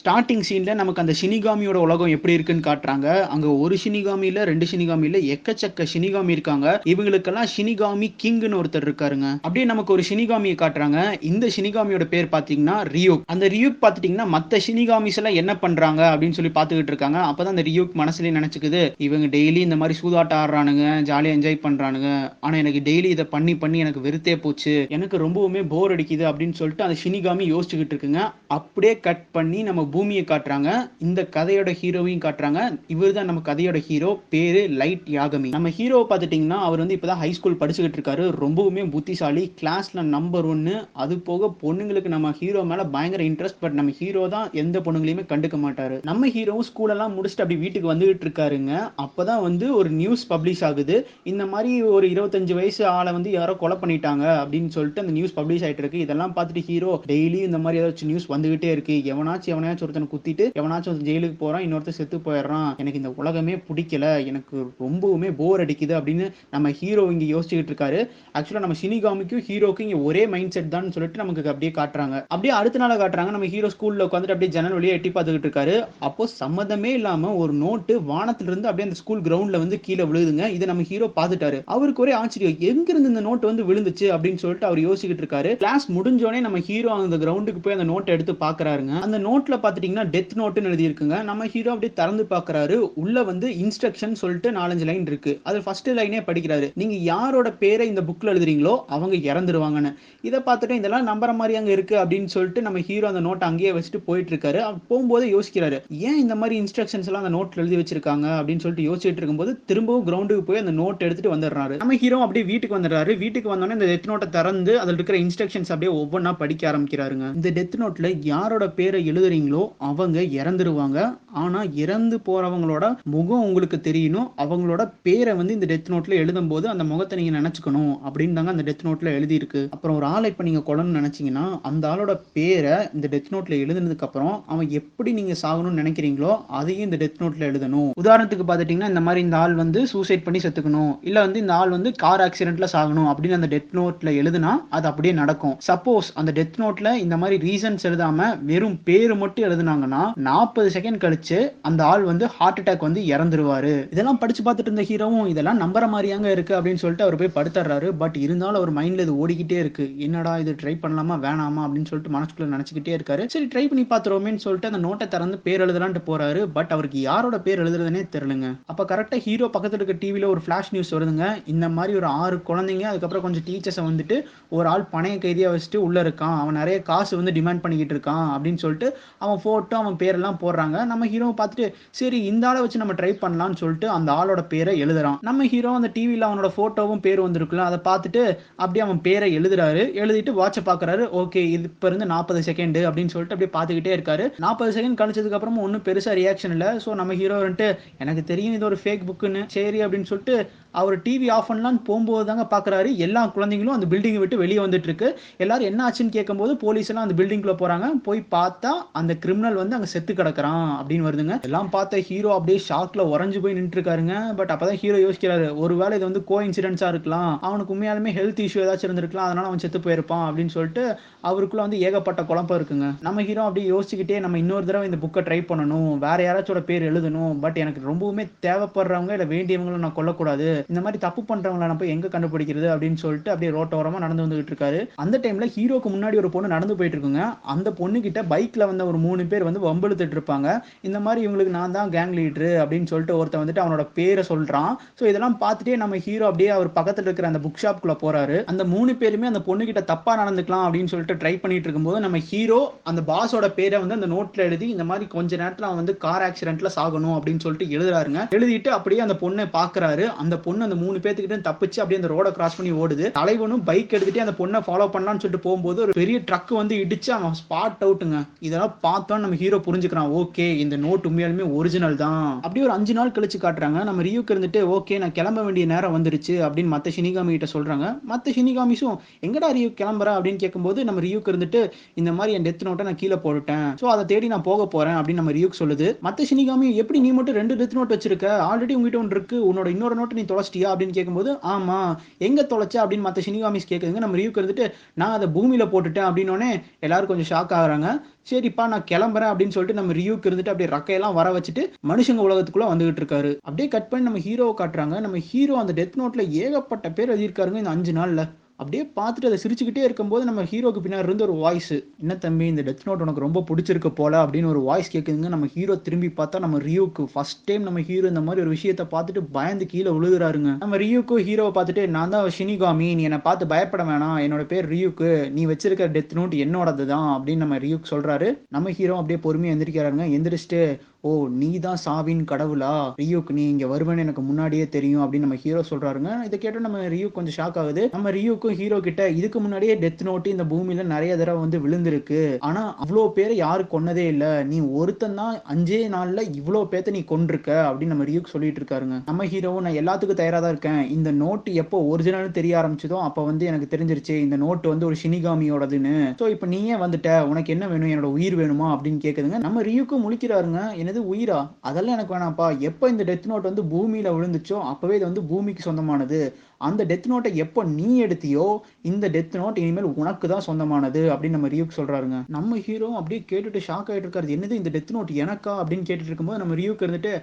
Starting சீனில் நமக்கு அந்த ஷினிகாமியோட உலகம் எப்படி இருக்குன்னு காட்டுறாங்க. அங்கே ஒரு ஷினிகாமியில ரெண்டு ஷினிகாமியில எக்கச்சக்க ஷினிகாமி இருக்காங்க. இவங்களுக்கெல்லாம் ஷினிகாமி கிங்னு ஒருத்தர் இருக்காருங்க. அப்படியே நமக்கு ஒரு ஷினிகாமியை காட்டுறாங்க. இந்த ஷினிகாமியோட பேர் பார்த்தீங்கன்னா ரியூக் அந்த ரியூக் பார்த்துட்டிங்கன்னா மற்ற ஷினிகாமிஸ் எல்லாம் என்ன பண்றாங்க அப்படின்னு சொல்லி பார்த்துக்கிட்டு இருக்காங்க. அப்போ தான் அந்த ரியூக் மனசுலேயே நினச்சிக்குது. இவங்க டெய்லி இந்த மாதிரி சூதாட்டம் ஆடுறானுங்க ஜாலியாக என்ஜாய் பண்றானுங்க. ஆனால் எனக்கு டெய்லி இதை பண்ணி பண்ணி எனக்கு வெறுத்தே போச்சு. எனக்கு ரொம்பவுமே போர் அடிக்குது அப்படின்னு சொல்லிட்டு அந்த ஷினிகாமி யோசிச்சுக்கிட்டு இருக்குங்க. அப்படியே கட் பண்ணி நம்ம பூமியை காட்டுறாங்க. இந்த கதையோட ஹீரோவையும் காட்டுறாங்க. இவர் தான் நம்ம கதையோட ஹீரோ. பேரு லைட் யாகமி. நம்ம ஹீரோவை பார்த்துட்டிங்கன்னா அவர் வந்து இப்போதான் ஹை ஸ்கூல் படிச்சுக்கிட்டு இருக்காரு. ரொம்பவுமே புத்திசாலி. கிளாஸ்ல நம்பர் ஒன்னு அது போக பொண்ணுங்களுக்கு நம்ம ஹீரோ மேல பயங்கர இன்ட்ரெஸ்ட் பட் நம்ம ஹீரோ தான் எந்த பொண்ணுங்களையுமே கண்டுக்க மாட்டாரு. நம்ம ஹீரோவும் ஸ்கூல் எல்லாம் முடிச்சுட்டு அப்படி வீட்டுக்கு வந்துகிட்டு இருக்காருங்க. அப்பதான் வந்து ஒரு நியூஸ் பப்ளிஷ் ஆகுது. இந்த மாதிரி ஒரு இருபத்தஞ்சு வயசு ஆளை வந்து யாரோ கொலை பண்ணிட்டாங்க அப்படின்னு சொல்லிட்டு அந்த நியூஸ் பப்ளிஷ் ஆயிட்டு இருக்கு. இதெல்லாம் பார்த்துட்டு ஹீரோ டெய்லி இந்த மாதிரி ஏதாச்சும் நியூஸ் வந்துகிட்டே இருக்கு. எவனாச்சும் எவனாச்சும் ஒருத்தனை குத்திட்டு எவனாச்சும் ஒருத்தன் ஜெயிலுக்கு போறான் இன்னொருத்தர் செத்து போயிடுறான். எனக்கு இந்த உலகமே பிடிக்கல எனக்கு ரொம்பவுமே போர் அடிக்குது அப்படின்னு நம்ம ஹீரோ இங்க யோசிச்சுக்கிட்டு இருக்காரு. ஆக்சுவலா நம்ம சினிகாமிக்கும் ஹீரோக்கும் இங்க ஒரே மைண்ட் செட் தான் சொல்லிட்டு நமக்கு அப்படியே காட்டுறாங்க. அப்படியே அடுத்த நாள் காட்டுறாங்க. நம்ம ஹீரோ ஸ்கூல்ல உட்காந்துட்டு அப்படியே ஜன்னல் வழியா எட்டி பார்த்துக்கிட்டு இருக்காரு. அப்போ சம்மந்தமே இல்லாம ஒரு நோட்டு வானத்துல இருந்து அப்படியே அந்த ஸ்கூல் கிரவுண்ட்ல வந்து கீழே விழுதுங்க இதை நம்ம ஹீரோ பார்த்துட்டாரு. அவருக்கு ஒரே ஆச்சரியம். எங்க இருந்து இந்த நோட் வந்து விழுந்துச்சு அப்படின்னு சொல்லிட்டு அவர் யோசிச்சுக்கிட்டு இருக்காரு. கிளாஸ் முடிஞ்சோடனே நம்ம ஹீரோ அந்த கிரவுண்டுக்கு போய் அந்த நோட்டை எடுத்து பாக்குறாருங்க அந்த நோட்ல பாத்துட்டீங்கன்னா டெத் நோட்டுன்னு எழுதியிருக்குங்க. நம்ம ஹீரோ அப்படியே திறந்து பார்க்குறாரு உள்ள வந்து இன்ஸ்ட்ரக்ஷன் சொல்லிட்டு நாலஞ்சு லைன் இருக்கு. அது ஃபர்ஸ்ட் லைனே படிக்கிறாரு. நீங்க யாரோட பேரை இந்த புக்கில் எழுதுறீங்களோ அவங்க இறந்துருவாங்கன்னு. இதை பார்த்துட்டு இதெல்லாம் நம்புற மாதிரி அங்கே இருக்கு அப்படின்னு சொல்லிட்டு நம்ம ஹீரோ அந்த நோட்டை அங்கேயே வச்சுட்டு போயிட்டு இருக்காரு அவர் போகும்போது யோசிக்கிறாரு. ஏன் இந்த மாதிரி இன்ஸ்ட்ரக்ஷன்ஸ் எல்லாம் அந்த நோட்டில் எழுதி வச்சிருக்காங்க அப்படின்னு சொல்லிட்டு யோசிச்சுட்டு இருக்கும்போது திரும்பவும் கிரவுண்டுக்கு போய் அந்த நோட் எடுத்துட்டு வந்துடுறாரு. நம்ம ஹீரோ அப்படியே வீட்டுக்கு வந்துடுறாரு. வீட்டுக்கு வந்தோடனே இந்த டெத் நோட்டை திறந்து அதில் இருக்கிற இன்ஸ்ட்ரக்ஷன்ஸ் அப்படியே ஒவ்வொன்றா படிக்க ஆரம்பிக்கிறாருங்க. இந்த டெத் நோட்ல யாரோட பேரை எழுதுறீங்களோ அவங்க இறந்துருவாங்க. ஆனா இறந்து போறவங்களோட முகம் உங்களுக்கு தெரியணும். அவங்களோட பேரை வந்து இந்த டெத் நோட்ல எழுதும் போது அந்த முகத்தை நீங்க நினைச்சுக்கணும் அப்படின்னு தாங்க அந்த டெத் நோட்ல எழுதி இருக்கு அப்புறம் ஒரு ஆளை இப்ப நீங்க கொல்லணும்னு நினைச்சீங்கன்னா அந்த ஆளோட பேரை இந்த டெத் நோட்ல எழுதுனதுக்கு அப்புறம் அவன் எப்படி நீங்க சாகணும்னு நினைக்கிறீங்களோ அதையும் இந்த டெத் நோட்ல எழுதணும். உதாரணத்துக்கு பார்த்துட்டிங்கன்னா இந்த மாதிரி இந்த ஆள் வந்து சூசைட் பண்ணி செத்துக்கணும். இல்ல வந்து இந்த ஆள் வந்து கார் ஆக்சிடென்ட்ல சாகணும் அப்படின்னு அந்த டெத் நோட்ல எழுதுனா அது அப்படியே நடக்கும். சப்போஸ் அந்த டெத் நோட்ல இந்த மாதிரி ரீசன்ஸ் எழுதாம வெறும் பேரு மட்டும் எழுதுனாங்கன்னா நாற்பது செகண்ட் கழிச்சு அந்த ஆள் வந்து ஹார்ட் அட்டாக் வந்து இறந்துருவாரு. இதெல்லாம் படிச்சு பார்த்துட்டு இருந்த ஹீரோவும் இதெல்லாம் நம்புற மாதிரியாங்க இருக்கு அப்படின்னு சொல்லிட்டு அவர் போய் படுத்துறாரு. பட் இருந்தாலும் அவர் மைண்ட்ல இது ஓடிக்கிட்டே இருக்கு. என்னடா இது ட்ரை பண்ணலாமா வேணாமா அப்படின்னு சொல்லிட்டு மனசுக்குள்ள நினைச்சுக்கிட்டே இருக்காரு. சரி ட்ரை பண்ணி பார்த்துருவோமேன்னு சொல்லிட்டு அந்த நோட்டை திறந்து பேர் எழுதலான்ட்டு போறாரு. பட் அவருக்கு யாரோட பேர் எழுதுறதுனே தெரியலங்க. அப்ப கரெக்டா ஹீரோ பக்கத்துல இருக்க டிவில ஒரு ஃபிளாஷ் நியூஸ் வருதுங்க. இந்த மாதிரி ஒரு ஆறு குழந்தைங்க அதுக்கப்புறம் கொஞ்சம் டீச்சர்ஸை வந்துட்டு ஒரு ஆள் பணைய கைதியா வச்சுட்டு உள்ள இருக்கான். அவன் நிறைய காசு வந்து டிமாண்ட் பண்ணிக்கிட்டு இருக்கான் அப்படின்னு சொல்லிட்டு அவன் ஃபோட்டோ அவன் பேரெல்லாம் போடுறாங்க. நம்ம ஹீரோவை பார்த்துட்டு சரி இந்த ஆளை வச்சு நம்ம ட்ரை பண்ணலாம்னு சொல்லிட்டு அந்த ஆளோட பேரை எழுதுறான். நம்ம ஹீரோ அந்த டிவியில் அவனோட ஃபோட்டோவும் பேர் வந்திருக்குல்ல அதை பார்த்துட்டு அப்படியே அவன் பேரை எழுதுறாரு. எழுதிட்டு வாட்சை பார்க்குறாரு. ஓகே இது இப்போ இருந்து நாற்பது செகண்ட் அப்படின்னு சொல்லிட்டு அப்படியே பார்த்துக்கிட்டே இருக்காரு. நாற்பது செகண்ட் கழிச்சதுக்கு அப்புறமும் ஒன்றும் பெருசாக ரியாக்ஷன் இல்லை. ஸோ நம்ம ஹீரோ வந்துட்டு எனக்கு தெரியும் இது ஒரு ஃபேக் புக்குன்னு சரி அப்படின்னு சொல்லிட்டு அவர் டிவி ஆஃப் பண்ணலான்னு போகும்போது தாங்க பார்க்குறாரு எல்லா குழந்தைங்களும் அந்த பில்டிங்கை விட்டு வெளியே வந்துட்டு இருக்கு எல்லாரும் என்ன ஆச்சுன்னு கேட்கும்போது போலீஸ் எல்லாம் அந்த பில்டிங்குள்ள போறாங்க. போய் பார்த்தா அந்த கிரிமினல் வந்து அங்கே செத்து கிடக்குறான் அப்படின்னு வருதுங்க. எல்லாம் பார்த்த ஹீரோ அப்படியே ஷாக்ல உறைஞ்சு போய் நின்று இருக்காருங்க பட் அப்பதான் ஹீரோ யோசிக்கிறாரு ஒருவேளை இது வந்து கோ இன்சிடென்ட்ஸா இருக்கலாம். அவனுக்கு உண்மையாலுமே ஹெல்த் இஷ்யூ ஏதாச்சும் இருந்திருக்கலாம். அதனால அவன் செத்து போயிருப்பான் அப்படின்னு சொல்லிட்டு அவருக்குள்ள வந்து ஏகப்பட்ட குழப்பம் இருக்குங்க. நம்ம ஹீரோ அப்படியே யோசிச்சுக்கிட்டே நம்ம இன்னொரு தடவை இந்த புக்கை ட்ரை பண்ணணும். வேற யாராச்சோட பேர் எழுதணும். பட் எனக்கு ரொம்பவுமே தேவைப்படுறவங்க இல்லை வேண்டியவங்களை நான் கொல்லக்கூடாது. இந்த மாதிரி தப்பு பண்றவங்கள நம்ம எங்க கண்டுபிடிக்கிறது அப்படின்னு சொல்லிட்டு அப்படியே ரோட்டோரமா நடந்து வந்துகிட்டு இருக்காரு. அந்த டைம்ல ஹீரோக்கு முன்னாடி ஒரு பொண்ணு நடந்து போயிட்டு இருக்குங்க. அந்த பொண்ணு கிட்ட பைக்ல வந்த ஒரு மூணு பேர் வந்து வம்பெழுத்துட்டு இருப்பாங்க. இந்த மாதிரி இவங்களுக்கு நான் தான் கேங் லீடரு அப்படின்னு சொல்லிட்டு ஒருத்தன் வந்துட்டு அவனோட பேரை சொல்றான். ஸோ இதெல்லாம் பார்த்துட்டே நம்ம ஹீரோ அப்படியே அவர் பக்கத்துல இருக்கிற அந்த புக் ஷாப்குள்ள போறாரு. அந்த மூணு பேருமே அந்த பொண்ணு கிட்ட தப்பா நடந்துக்கலாம் அப்படின்னு சொல்லிட்டு ட்ரை பண்ணிட்டு இருக்கும்போது நம்ம ஹீரோ அந்த பாஸோட பேரை வந்து அந்த நோட்ல எழுதி இந்த மாதிரி கொஞ்ச நேரத்துல அவன் வந்து கார் ஆக்சிடென்ட்ல சாகணும் அப்படின்னு சொல்லிட்டு எழுதுறாருங்க. எழுதிட்டு அப்படியே அந்த பொண்ணை பாக்குறாரு. அந்த பொண்ணு பொண்ணு அந்த மூணு பேத்துக்கிட்ட தப்பிச்சு அப்படியே அந்த ரோட கிராஸ் பண்ணி ஓடுது. தலைவனும் பைக் எடுத்துட்டு அந்த பொண்ணை ஃபாலோ பண்ணலாம்னு சொல்லிட்டு போகும்போது ஒரு பெரிய ட்ரக் வந்து இடிச்சு அவன் ஸ்பாட் அவுட்டுங்க இதெல்லாம் பார்த்தோம் நம்ம ஹீரோ புரிஞ்சுக்கிறான். ஓகே இந்த நோட் உண்மையாலுமே ஒரிஜினல் தான். அப்படியே ஒரு அஞ்சு நாள் கழிச்சு காட்டுறாங்க. நம்ம ரியூக்கு இருந்துட்டு ஓகே நான் கிளம்ப வேண்டிய நேரம் வந்துருச்சு அப்படின்னு மத்த ஷினிகாமி கிட்ட சொல்றாங்க. மத்த ஷினிகாமிஸும் எங்கடா ரியூ கிளம்புற? அப்படின்னு கேட்கும்போது நம்ம ரியூக்கு இருந்துட்டு இந்த மாதிரி என் டெத் நோட்டை நான் கீழே போட்டுட்டேன். ஸோ அதை தேடி நான் போக போறேன் அப்படின்னு நம்ம ரியூக் சொல்லுது. மத்த ஷினிகாமி எப்படி நீ மட்டும் ரெண்டு டெத் நோட் வச்சிருக்க? ஆல்ரெடி உங்ககிட்ட ஒன்று இருக்கு. உன்னோட இன்னொரு நோட்டை நீ தொலை தொலைச்சிட்டியா அப்படின்னு கேட்கும்போது ஆமா எங்க தொலைச்ச அப்படின்னு மற்ற சினிகாமிஸ் கேட்குதுங்க நம்ம ரியூக்கு இருந்துட்டு நான் அதை பூமியில போட்டுட்டேன் அப்படின்னோடனே எல்லாரும் கொஞ்சம் ஷாக் ஆகுறாங்க. சரிப்பா நான் கிளம்புறேன் அப்படின்னு சொல்லிட்டு நம்ம ரியூக்கு இருந்துட்டு அப்படியே ரக்கையெல்லாம் வர வச்சுட்டு மனுஷங்க உலகத்துக்குள்ள வந்துகிட்டு இருக்காரு. அப்படியே கட் பண்ணி நம்ம ஹீரோவை காட்டுறாங்க. நம்ம ஹீரோ அந்த டெத் நோட்ல ஏகப்பட்ட பேர் எழுதியிருக்காருங்க இந்த அஞ்சு நாள்ல. அப்படியே பார்த்துட்டு அதை சிரிச்சுக்கிட்டே இருக்கும்போது நம்ம ஹீரோக்கு பின்னாடி இருந்து ஒரு வாய்ஸ் என்ன தம்பி இந்த டெத் நோட் உனக்கு ரொம்ப பிடிச்சிருக்கு போல அப்படின்னு ஒரு வாய்ஸ் கேட்குதுங்க நம்ம ஹீரோ திரும்பி பார்த்தா நம்ம ரியூக்கு ஃபர்ஸ்ட் டைம் நம்ம ஹீரோ இந்த மாதிரி ஒரு விஷயத்த பார்த்துட்டு பயந்து கீழே விழுகுறாருங்க. நம்ம ரியூக்கு ஹீரோவை பார்த்துட்டு நான் தான் ஷினிகாமி நீ என்னை பார்த்து பயப்பட வேணாம். என்னோட பேர் ரியூக்கு. நீ வச்சிருக்க டெத் நோட் என்னோடது தான் அப்படின்னு நம்ம ரியூக் சொல்றாரு. நம்ம ஹீரோ அப்படியே பொறுமையாக எந்திரிக்கிறாருங்க. எந்திரிச்சிட்டு ஓ நீ தான் சாவின் கடவுளா? ரியூக்கு நீ இங்க வருவேன்னு எனக்கு முன்னாடியே தெரியும் அப்படின்னு நம்ம ஹீரோ சொல்றாருங்க. இதை கேட்டு நம்ம ரியூ கொஞ்சம் ஷாக் ஆகுது. நம்ம ரியூக்கும் ஹீரோ கிட்ட இதுக்கு முன்னாடியே டெத் நோட்டு இந்த பூமியில நிறைய தடவை வந்து விழுந்திருக்கு. ஆனா அவ்வளோ பேரை யாரு கொன்னதே இல்ல. நீ ஒருத்தன் தான் அஞ்சே நாள்ல இவ்வளோ பேத்த நீ கொண்டிருக்க அப்படின்னு நம்ம ரியூக்கு சொல்லிட்டு இருக்காருங்க. நம்ம ஹீரோவும் நான் எல்லாத்துக்கும் தயாரா தான் இருக்கேன். இந்த நோட்டு எப்போ ஒரிஜினல் தெரிய ஆரம்பிச்சதோ அப்ப வந்து எனக்கு தெரிஞ்சிருச்சு. இந்த நோட்டு வந்து ஒரு சினிகாமியோடதுன்னு ஸோ இப்போ நீயே வந்துட்ட. உனக்கு என்ன வேணும்? என்னோட உயிர் வேணுமா? அப்படின்னு கேக்குதுங்க. நம்ம ரியூக்கு முழிக்கிறாருங்க. என்னது உயிரா? அதெல்லாம் எனக்கு வேணாம்ப்பா. எப்போ இந்த டெத் நோட் வந்து பூமியில விழுந்துச்சோ அப்பவே இது வந்து பூமிக்கு சொந்தமானது. அந்த டெத் நோட்டை எப்போ நீ எடுத்தியோ இந்த டெத் நோட் இனிமேல் உனக்கு தான் சொந்தமானது அப்படின்னு நம்ம ரியூக் சொல்றாருங்க. நம்ம ஹீரோ அப்படியே கேட்டுட்டு ஷாக் ஆயிட்டு இருக்காரு. என்னது இந்த டெத் நோட் எனக்கா அப்படின்னு கேட்டுட்டு இருக்கும்போது நம்ம ரியூக் இருந்துட்டு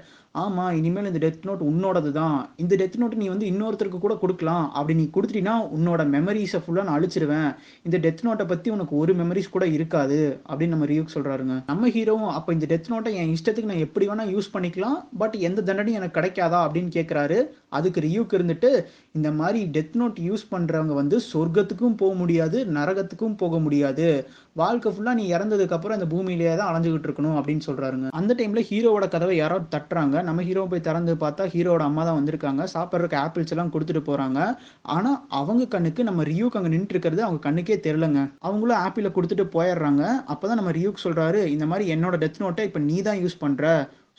ஆமா இனிமேல் இந்த டெத் நோட் உன்னோடது தான். இந்த டெத் நோட் நீ வந்து இன்னொருத்தருக்கு கூட கொடுக்கலாம். அப்படி நீ கொடுத்துட்டீங்கன்னா உன்னோட மெமரிஸை ஃபுல்லாக நான் அழிச்சிருவேன். இந்த டெத் நோட்டை பற்றி உனக்கு ஒரு மெமரிஸ் கூட இருக்காது அப்படின்னு நம்ம ரியூக் சொல்கிறாருங்க நம்ம ஹீரோவும் அப்போ இந்த டெத் நோட்டை என் இஷ்டத்துக்கு நான் எப்படி வேணால் யூஸ் பண்ணிக்கலாம். பட் எந்த தண்டனையும் எனக்கு கிடைக்காதா அப்படின்னு கேட்குறாரு அதுக்கு ரியூக்கு இருந்துட்டு இந்த மாதிரி டெத் நோட் யூஸ் பண்ணுறவங்க வந்து சொர்க்கத்துக்கும் போக முடியாது நரகத்துக்கும் போக முடியாது. வாழ்க்கை ஃபுல்லாக நீ இறந்ததுக்கப்புறம் இந்த பூமியிலேயே தான் அலைஞ்சுக்கிட்டு இருக்கணும் அப்படின்னு சொல்கிறாருங்க அந்த டைமில் ஹீரோவோட கதவை யாரோ தட்டுறாங்க. நம்ம ஹீரோ போய் திறந்து பார்த்தா ஹீரோட அம்மா தான் வந்திருக்காங்க. சாப்பிட்றதுக்கு ஆப்பிள்ஸ் எல்லாம் கொடுத்துட்டு போகிறாங்க ஆனால் அவங்க கண்ணுக்கு நம்ம ரியூக்கு அங்கே நின்று இருக்கிறது அவங்க கண்ணுக்கே தெரிலங்க அவங்களும் ஆப்பிளை கொடுத்துட்டு போயிடுறாங்க. அப்போ தான் நம்ம ரியூக் சொல்கிறாரு இந்த மாதிரி என்னோட டெத் நோட்டை இப்போ நீ தான் யூஸ் பண்ணுற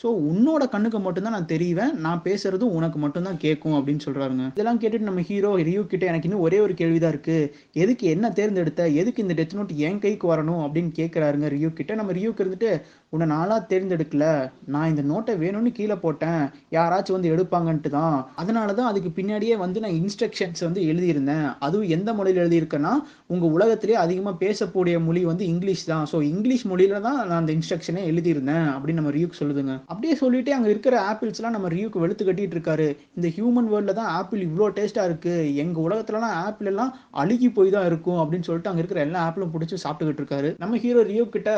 ஸோ உன்னோட கண்ணுக்கு மட்டும்தான் நான் தெரிவேன். நான் பேசுறதும் உனக்கு மட்டும்தான் கேட்கும் அப்படின்னு சொல்றாருங்க. இதெல்லாம் கேட்டுட்டு நம்ம ஹீரோ ரியூ கிட்ட எனக்கு இன்னும் ஒரே ஒரு கேள்விதான் இருக்கு. எதுக்கு என்ன தேர்ந்தெடுத்த? எதுக்கு இந்த டெத் நோட் என் கைக்கு வரணும் அப்படின்னு கேட்கிறாருங்க ரியூ கிட்ட. நம்ம ரியூக்கு இருந்துட்டு உன்னை நாளா தேர்ந்தெடுக்கல. நான் இந்த நோட்டை வேணும்னு கீழே போட்டேன். யாராச்சும் வந்து எடுப்பாங்கன்ட்டு தான். அதனால தான் அதுக்கு பின்னாடியே வந்து நான் இன்ஸ்ட்ரக்ஷன்ஸ் வந்து எழுதியிருந்தேன். அதுவும் எந்த மொழியில் எழுதியிருக்கேன்னா உங்கள் உலகத்திலே அதிகமாக பேசக்கூடிய மொழி வந்து இங்கிலீஷ் தான். ஸோ இங்கிலீஷ் மொழியில தான் நான் அந்த இன்ஸ்ட்ரக்ஷனே எழுதியிருந்தேன் அப்படின்னு நம்ம ரியூக் சொல்லுதுங்க. அப்படியே சொல்லிட்டு அங்கே இருக்கிற ஆப்பிள்ஸ்லாம் நம்ம ரியூக்கு வெளுத்து கட்டிட்டு இருக்காரு. இந்த ஹியூமன் வேர்ல்டில் தான் ஆப்பிள் இவ்வளோ டேஸ்ட்டாக இருக்குது எங்கள் உலகத்துலலாம் ஆப்பிள் எல்லாம் அழுகி போய் தான் இருக்கும் அப்படின்னு சொல்லிட்டு அங்கே இருக்கிற எல்லா ஆப்பிளும் பிடிச்சி சாப்பிட்டுக்கிட்டு இருக்காரு. நம்ம ஹீரோ ரியூ கிட்ட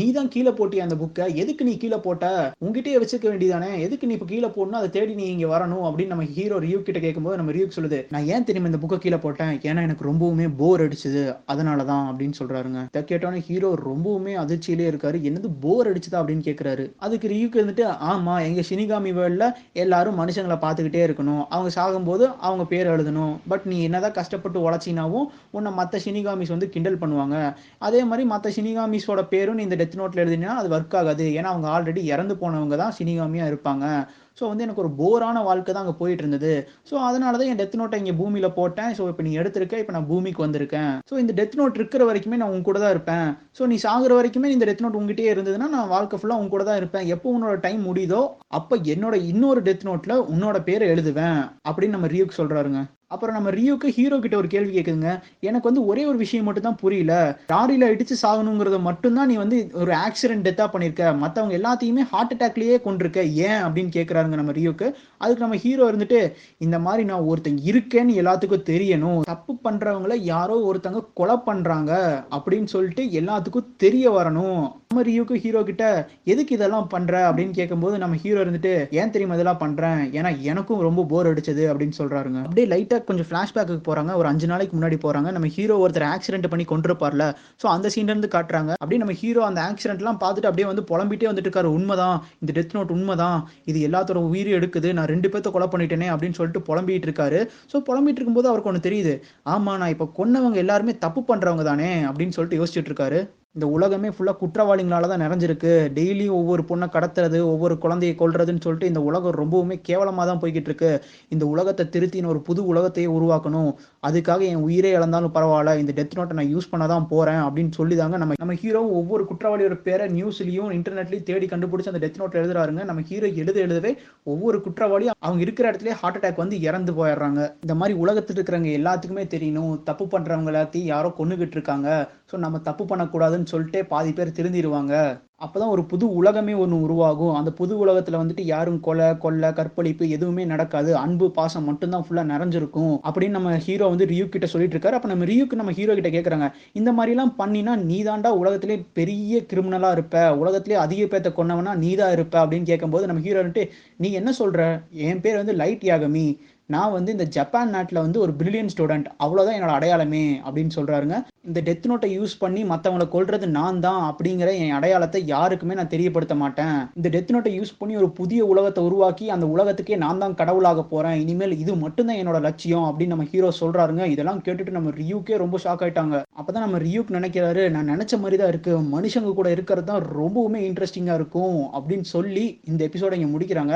நீ தான் கீழே போட்டிய அந்த புக்கை எதுக்கு நீ கீழே போட்ட? உங்ககிட்டயே வச்சுக்க வேண்டியதானே எதுக்கு நீ இப்போ கீழே போடணும் அதை தேடி நீ இங்க வரணும் அப்படின்னு நம்ம ஹீரோ ரியூ கிட்ட கேட்கும்போது நம்ம ரியூக் சொல்லுது நான் ஏன் தெரியுமா இந்த புக்கை கீழே போட்டேன்? ஏன்னா எனக்கு ரொம்பவுமே போர் அடிச்சது. அதனால தான் அப்படின்னு சொல்றாருங்க. இதை கேட்டோன்னே ஹீரோ ரொம்பவுமே அதிர்ச்சியிலே இருக்காரு. என்னது போர் அடிச்சுதா அப்படின்னு கேட்கிறாரு அதுக்கு ரியூக் இருந்துட்டு ஆமா எங்க சினிகாமி வேர்ல்ட்ல எல்லாரும் மனுஷங்களை பார்த்துக்கிட்டே இருக்கணும். அவங்க சாகும்போது அவங்க பேர் எழுதணும். பட் நீ என்னதான் கஷ்டப்பட்டு உழைச்சினாவும் உன்னை மற்ற சினிகாமிஸ் வந்து கிண்டல் பண்ணுவாங்க. அதே மாதிரி மற்ற சினிகாமிஸோட பேரும் நீ இந்த டெத் நோட்ல எழுதினா அது ஒர்க் ஆகாது ஏன்னா அவங்க ஆல்ரெடி இறந்து போனவங்க தான் சினிகாமியா இருப்பாங்க. ஸோ வந்து எனக்கு ஒரு போரான வாழ்க்கை தான் அங்கே போயிட்டு இருந்தது ஸோ அதனால தான் என் டெத் நோட்டை இங்கே பூமியில் போட்டேன். ஸோ இப்போ நீ எடுத்திருக்க இப்போ நான் பூமிக்கு வந்திருக்கேன். ஸோ இந்த டெத் நோட் இருக்கிற வரைக்குமே நான் உங்க கூட தான் இருப்பேன். ஸோ நீ சாகுற வரைக்குமே இந்த டெத் நோட் உங்ககிட்டயே இருந்ததுன்னா நான் வாழ்க்கை ஃபுல்லாக உங்க கூட தான் இருப்பேன். எப்போ உன்னோட டைம் முடியுதோ அப்போ என்னோட இன்னொரு டெத் நோட்டில் உன்னோட பேரை எழுதுவேன். அப்படின்னு நம்ம ரியூக் சொல்கிறாருங்க அப்புறம் நம்ம ரியூக்கு ஹீரோ கிட்ட ஒரு கேள்வி கேட்குதுங்க எனக்கு வந்து ஒரே ஒரு விஷயம் மட்டும் தான் புரியல. லாரியில இடிச்சு சாகணுங்கிறத மட்டும்தான் நீ வந்து ஒரு ஆக்சிடென்ட் டெத்தா பண்ணிருக்க. மத்தவங்க எல்லாத்தையுமே ஹார்ட் அட்டாக்லயே கொண்டிருக்க. ஏன் அப்படின்னு கேட்குறாருங்க நம்ம ரியூக்கு. அதுக்கு நம்ம ஹீரோ இருந்துட்டு இந்த மாதிரி நான் ஒருத்தன் இருக்கேன்னு எல்லாத்துக்கும் தெரியணும். தப்பு பண்றவங்கள யாரோ ஒருத்தங்க கொலை பண்றாங்க. அப்படின்னு சொல்லிட்டு எல்லாத்துக்கும் தெரிய வரணும். நம்ம ரியூக்கு ஹீரோ கிட்ட எதுக்கு இதெல்லாம் பண்ற? அப்படின்னு கேட்கும்போது நம்ம ஹீரோ இருந்துட்டு ஏன் தெரியுமா இதெல்லாம் பண்றேன்? ஏன்னா எனக்கும் ரொம்ப போர் அடிச்சது. அப்படின்னு சொல்றாருங்க. அப்படியே லைட்டா கொஞ்சம் ஃப்ளாஷ்பேக்கு போறாங்க. ஒரு அஞ்சு நாளைக்கு முன்னாடி போறாங்க. நம்ம ஹீரோ ஒருத்தர் ஆக்சிடென்ட் பண்ணி கொண்டிருப்பார்ல ஸோ அந்த சீன்லேருந்து காட்டுறாங்க. அப்படியே நம்ம ஹீரோ அந்த ஆக்சிடென்ட்லாம் பார்த்துட்டு அப்படியே வந்து புலம்பிட்டே வந்துட்டு இருக்காரு. உண்மைதான். இந்த டெத் நோட் உண்மைதான். இது எல்லாத்தோட உயிரும் எடுக்குது. நான் ரெண்டு பேர்த்த கொலை பண்ணிட்டேனே அப்படின்னு சொல்லிட்டு புலம்பிட்டு இருக்காரு. ஸோ புலம்பிட்டு இருக்கும்போது அவருக்கு ஒன்று தெரியுது. ஆமாம் நான் இப்போ கொன்னவங்க எல்லாருமே தப்பு பண்றவங்க தானே அப்படின்னு சொல்லிட்டு யோசிச்சுட்டு இருக்காரு. இந்த உலகமே ஃபுல்லாக குற்றவாளிகளால தான் நிறைஞ்சிருக்கு. டெய்லியும் ஒவ்வொரு பொண்ணை கடத்துறது ஒவ்வொரு குழந்தையை கொள்றதுன்னு சொல்லிட்டு இந்த உலகம் ரொம்பவுமே கேவலமாக தான் போய்கிட்டு இருக்கு இந்த உலகத்தை திருத்தின ஒரு புது உலகத்தையே உருவாக்கணும். அதுக்காக என் உயிரே இழந்தாலும் பரவாயில்ல இந்த டெத் நோட்டை நான் யூஸ் பண்ண தான் போகிறேன் அப்படின்னு சொல்லி தாங்க நம்ம நம்ம ஹீரோ ஒவ்வொரு குற்றவாளியோட பேரை நியூஸ்லையும் இன்டர்நெட்லையும் தேடி கண்டுபிடிச்சி அந்த டெத் நோட்டை எழுதுறாருங்க. நம்ம ஹீரோ எழுத எழுதவே ஒவ்வொரு குற்றவாளியும் அவங்க இருக்கிற இடத்துல ஹார்ட் அட்டாக் வந்து இறந்து போயிடுறாங்க. இந்த மாதிரி உலகத்துல இருக்கிறவங்க எல்லாத்துக்குமே தெரியணும். தப்பு பண்ணுறவங்க எல்லாத்தையும் யாரோ கொண்டுகிட்டு இருக்காங்க ஸோ நம்ம தப்பு பண்ணக்கூடாது பண்ணக்கூடாதுன்னு சொல்லிட்டு பாதி பேர் திருந்திடுவாங்க அப்போதான் ஒரு புது உலகமே ஒன்று உருவாகும். அந்த புது உலகத்துல வந்துட்டு யாரும் கொலை கொள்ளை கற்பழிப்பு எதுவுமே நடக்காது. அன்பு பாசம் மட்டும்தான் ஃபுல்லா நிறைஞ்சிருக்கும் அப்படின்னு நம்ம ஹீரோ வந்து ரியூ கிட்ட சொல்லிட்டு இருக்காரு. அப்ப நம்ம ரியூக்கு நம்ம ஹீரோ கிட்ட கேட்குறாங்க இந்த மாதிரிலாம் பண்ணினா நீ தாண்டா உலகத்திலே பெரிய கிரிமினலாக இருப்ப? உலகத்திலே அதிக பேர்த்த கொன்னவனா நீ தான் இருப்ப? அப்படின்னு கேட்கும்போது நம்ம ஹீரோ வந்துட்டு நீ என்ன சொல்ற? என் பேர் வந்து லைட் யாகமி. நான் வந்து இந்த ஜப்பான் நாட்டில் வந்து ஒரு பிரில்லியன் ஸ்டூடெண்ட் அவ்வளோதான் என்னோட அடையாளமே அப்படின்னு சொல்கிறாருங்க இந்த டெத் நோட்டை யூஸ் பண்ணி மற்றவங்களை கொள்றது நான் தான் அப்படிங்கிற என் அடையாளத்தை யாருக்குமே நான் தெரியப்படுத்த மாட்டேன். இந்த டெத் நோட்டை யூஸ் பண்ணி ஒரு புதிய உலகத்தை உருவாக்கி அந்த உலகத்துக்கே நான் தான் கடவுளாக போகிறேன் இனிமேல் இது மட்டும்தான் என்னோட லட்சியம் அப்படின்னு நம்ம ஹீரோ சொல்கிறாருங்க இதெல்லாம் கேட்டுட்டு நம்ம ரியூக்கே ரொம்ப ஷாக் ஆயிட்டாங்க. அப்பதான் நம்ம ரியூக் நினைக்கிறாரு நான் நினச்ச மாதிரி தான் இருக்குது மனுஷங்க கூட இருக்கிறது தான் ரொம்பவுமே இன்ட்ரெஸ்டிங்காக இருக்கும். அப்படின்னு சொல்லி இந்த எபிசோட இங்கே முடிக்கிறாங்க.